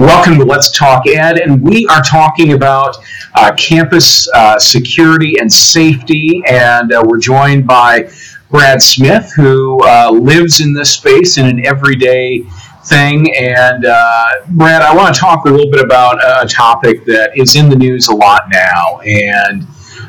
Welcome to Let's Talk Ed, and we are talking about uh, campus uh, security and safety, and uh, we're joined by Brad Smith, who uh, lives in this space in an everyday thing. And uh, Brad, I want to talk a little bit about a topic that is in the news a lot now, and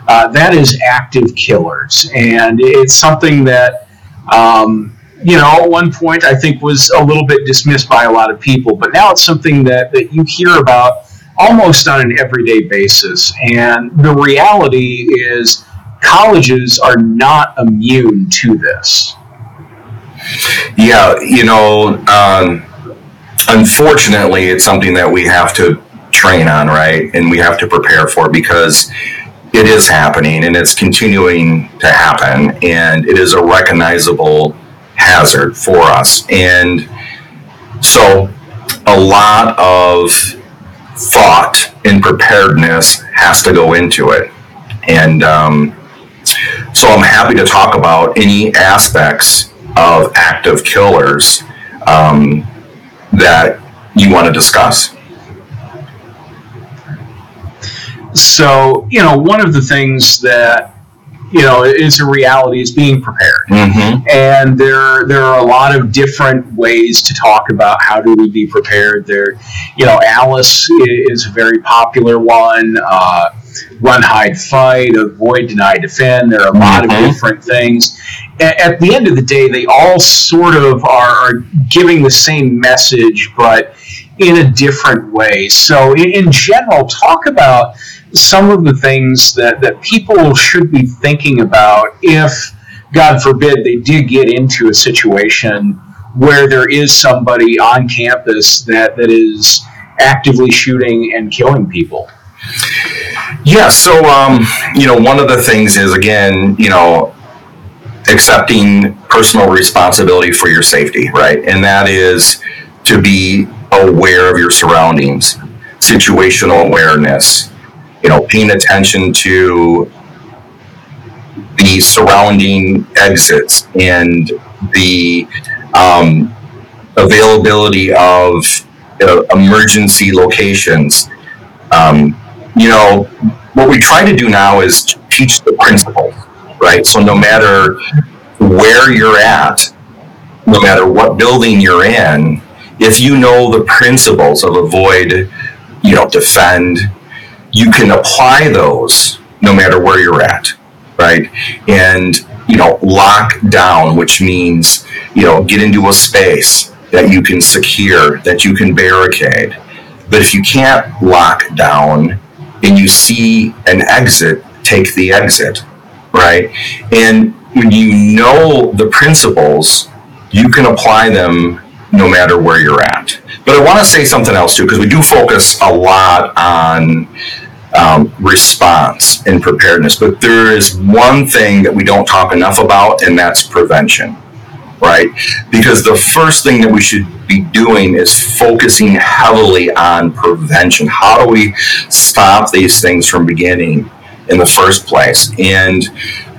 uh, that is active killers, and it's something that. Um, you know, at one point I think was a little bit dismissed by a lot of people, but now it's something that, that you hear about almost on an everyday basis. And the reality is, colleges are not immune to this. Yeah, you know, um, unfortunately, it's something that we have to train on, right? And we have to prepare for because it is happening and it's continuing to happen, and it is a recognizable hazard for us. And so a lot of thought and preparedness has to go into it. And um, so I'm happy to talk about any aspects of active killers um, that you want to discuss. So, you know, one of the things that you know is a reality is being prepared mm-hmm. and there there are a lot of different ways to talk about how do we be prepared there you know ALICE is a very popular one uh, run hide fight avoid deny defend there are a lot mm-hmm. of different things at the end of the day they all sort of are, are giving the same message but in a different way so in, general talk about some of the things that, that people should be thinking about if, God forbid, they did get into a situation where there is somebody on campus that, that is actively shooting and killing people? Yeah, so, um, you know, one of the things is, again, you know, accepting personal responsibility for your safety, right? And that is to be aware of your surroundings, situational awareness, you know, paying attention to the surrounding exits and the um, availability of uh, emergency locations. Um, you know, what we try to do now is teach the principles, right? So no matter where you're at, no matter what building you're in, if you know the principles of avoid, you know, defend, you can apply those no matter where you're at, right? And, you know, lock down, which means, you know, get into a space that you can secure, that you can barricade. But if you can't lock down and you see an exit, take the exit, right? And when you know the principles, you can apply them no matter where you're at. But I want to say something else too, because we do focus a lot on um, response and preparedness. But there is one thing that we don't talk enough about, and that's prevention, right? Because the first thing that we should be doing is focusing heavily on prevention. How do we stop these things from beginning in the first place? And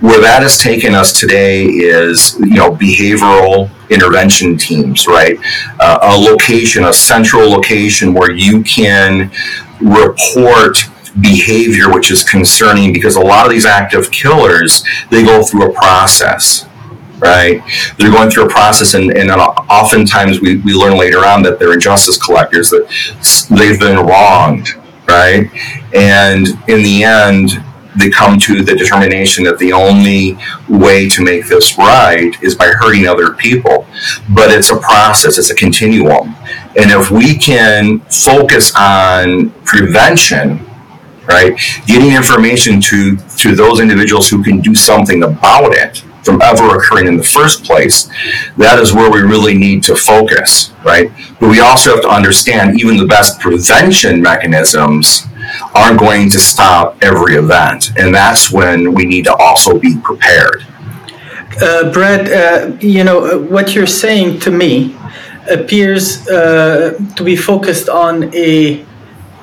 where that has taken us today is, you know, behavioral intervention teams, right? Uh, a location, a central location where you can report behavior which is concerning because a lot of these active killers they go through a process right they're going through a process and, and oftentimes we, we learn later on that they're injustice collectors that they've been wronged right and in the end they come to the determination that the only way to make this right is by hurting other people. But it's a process, it's a continuum. And if we can focus on prevention, right? Getting information to to those individuals who can do something about it from ever occurring in the first place, that is where we really need to focus, right? But we also have to understand even the best prevention mechanisms aren't going to stop every event, and that's when we need to also be prepared. Uh, Brad, uh, you know what you're saying to me appears uh, to be focused on a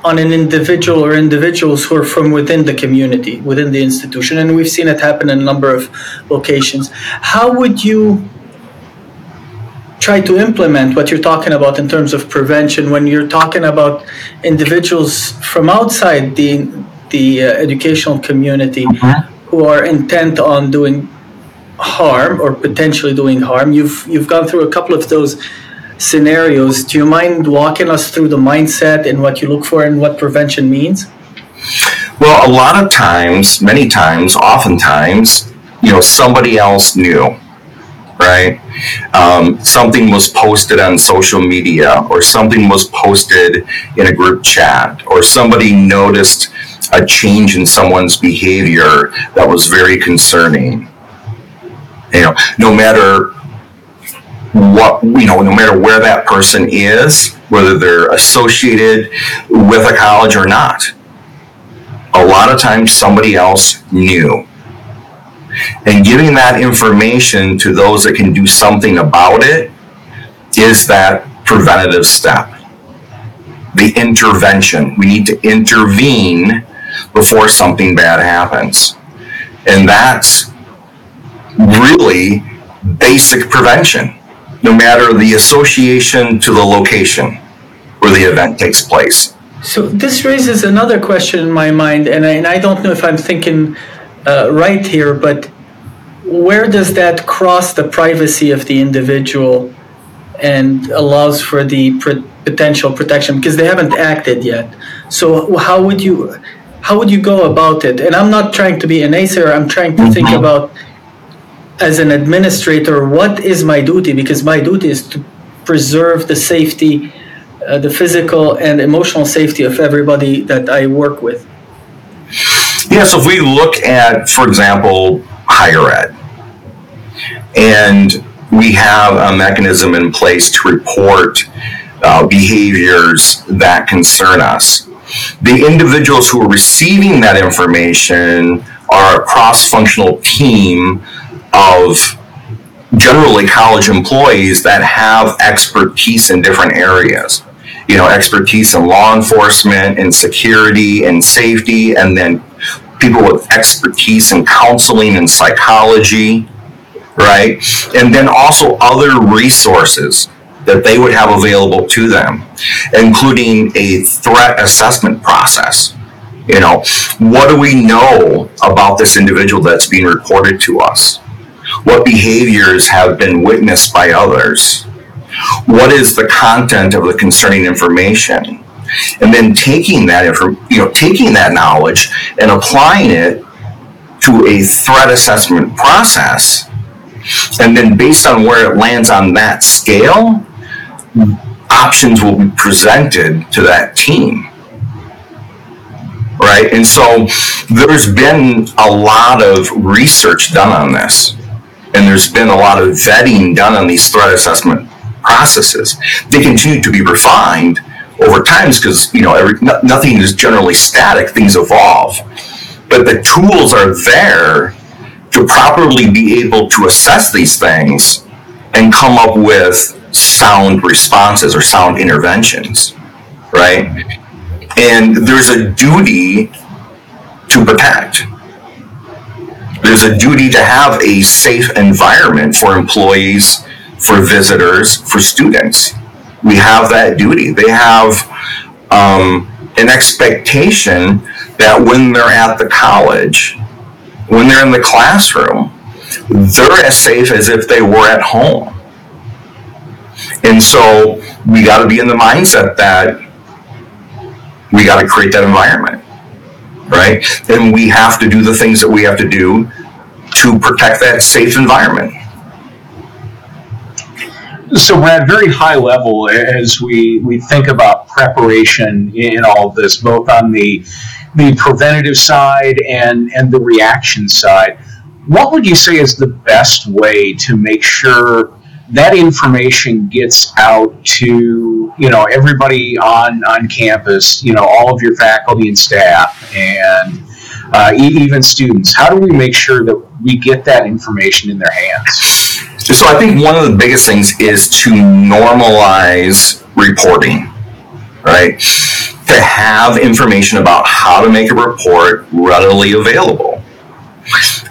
on an individual or individuals who are from within the community, within the institution, and we've seen it happen in a number of locations. How would you try to implement what you're talking about in terms of prevention when you're talking about individuals from outside the the uh, educational community mm-hmm. who are intent on doing harm or potentially doing harm. You've you've gone through a couple of those scenarios. Do you mind walking us through the mindset and what you look for and what prevention means? Well a lot of times many times oftentimes you know somebody else knew right? Um, something was posted on social media, or something was posted in a group chat, or somebody noticed a change in someone's behavior that was very concerning. You know, no matter what you know, no matter where that person is, whether they're associated with a college or not, a lot of times somebody else knew and giving that information to those that can do something about it is that preventative step. The intervention. We need to intervene before something bad happens. And that's really basic prevention, no matter the association to the location where the event takes place. So this raises another question in my mind, and I, and I don't know if I'm thinking uh, right here, but where does that cross the privacy of the individual and allows for the pr- potential protection because they haven't acted yet? So how would you how would you go about it? And I'm not trying to be an naysayer. I'm trying to mm-hmm. think about as an administrator, what is my duty? Because my duty is to preserve the safety, uh, the physical and emotional safety of everybody that I work with. Yeah, so if we look at, for example, higher ed, and we have a mechanism in place to report uh, behaviors that concern us. The individuals who are receiving that information are a cross functional team of generally college employees that have expertise in different areas. You know, expertise in law enforcement and security and safety, and then people with expertise in counseling and psychology, right? And then also other resources that they would have available to them, including a threat assessment process. You know, what do we know about this individual that's being reported to us? What behaviors have been witnessed by others? What is the content of the concerning information? And then taking that you know taking that knowledge and applying it to a threat assessment process. And then based on where it lands on that scale options will be presented to that team. Right? And so there's been a lot of research done on this. And there's been a lot of vetting done on these threat assessment processes. They continue to be refined over time because you know every, no, nothing is generally static things evolve. But the tools are there to properly be able to assess these things and come up with sound responses or sound interventions right? And there's a duty to protect. There's a duty to have a safe environment for employees for visitors for students we have that duty. They have um, an expectation that when they're at the college, when they're in the classroom, they're as safe as if they were at home. And so we got to be in the mindset that we got to create that environment, right? And we have to do the things that we have to do to protect that safe environment so we're at very high level as we, we think about preparation in all of this, both on the the preventative side and and the reaction side. What would you say is the best way to make sure that information gets out to you know everybody on on campus, you know all of your faculty and staff, and uh, even students? How do we make sure that we get that information in their hands? So I think one of the biggest things is to normalize reporting, right? To have information about how to make a report readily available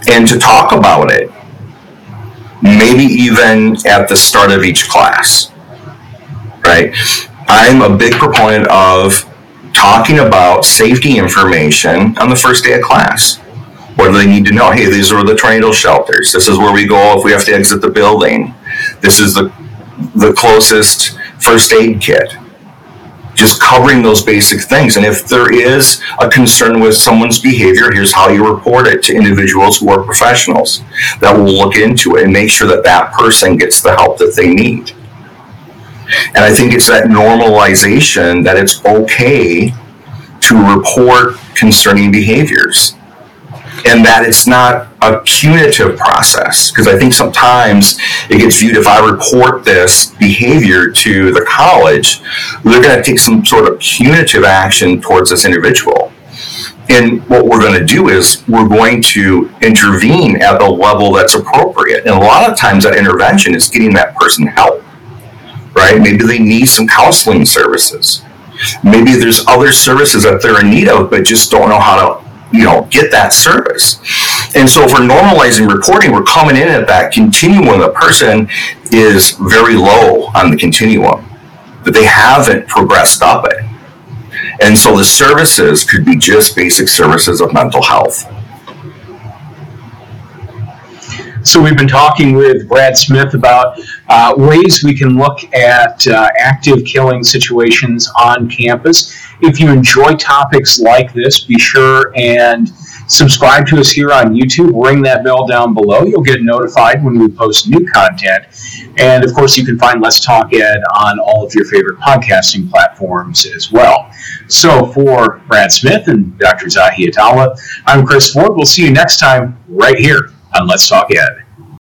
and to talk about it maybe even at the start of each class, right? I'm a big proponent of talking about safety information on the first day of class. What do they need to know? Hey, these are the tornado shelters. This is where we go if we have to exit the building. This is the the closest first aid kit. Just covering those basic things. And if there is a concern with someone's behavior, here's how you report it to individuals who are professionals that will look into it and make sure that that person gets the help that they need. And I think it's that normalization that it's okay to report concerning behaviors and that it's not a punitive process because I think sometimes it gets viewed if I report this behavior to the college, they're going to take some sort of punitive action towards this individual. And what we're going to do is we're going to intervene at the level that's appropriate. And a lot of times that intervention is getting that person help, right? Maybe they need some counseling services. Maybe there's other services that they're in need of, but just don't know how to you know, get that service. And so we're normalizing reporting, we're coming in at that continuum. The person is very low on the continuum, but they haven't progressed up it. And so the services could be just basic services of mental health. So we've been talking with Brad Smith about uh, ways we can look at uh, active killing situations on campus. If you enjoy topics like this, be sure and subscribe to us here on YouTube. Ring that bell down below. You'll get notified when we post new content. And of course, you can find Let's Talk Ed on all of your favorite podcasting platforms as well. So for Brad Smith and Dr. Zahi Atallah, I'm Chris Forde. We'll see you next time right here on Let's Talk Ed.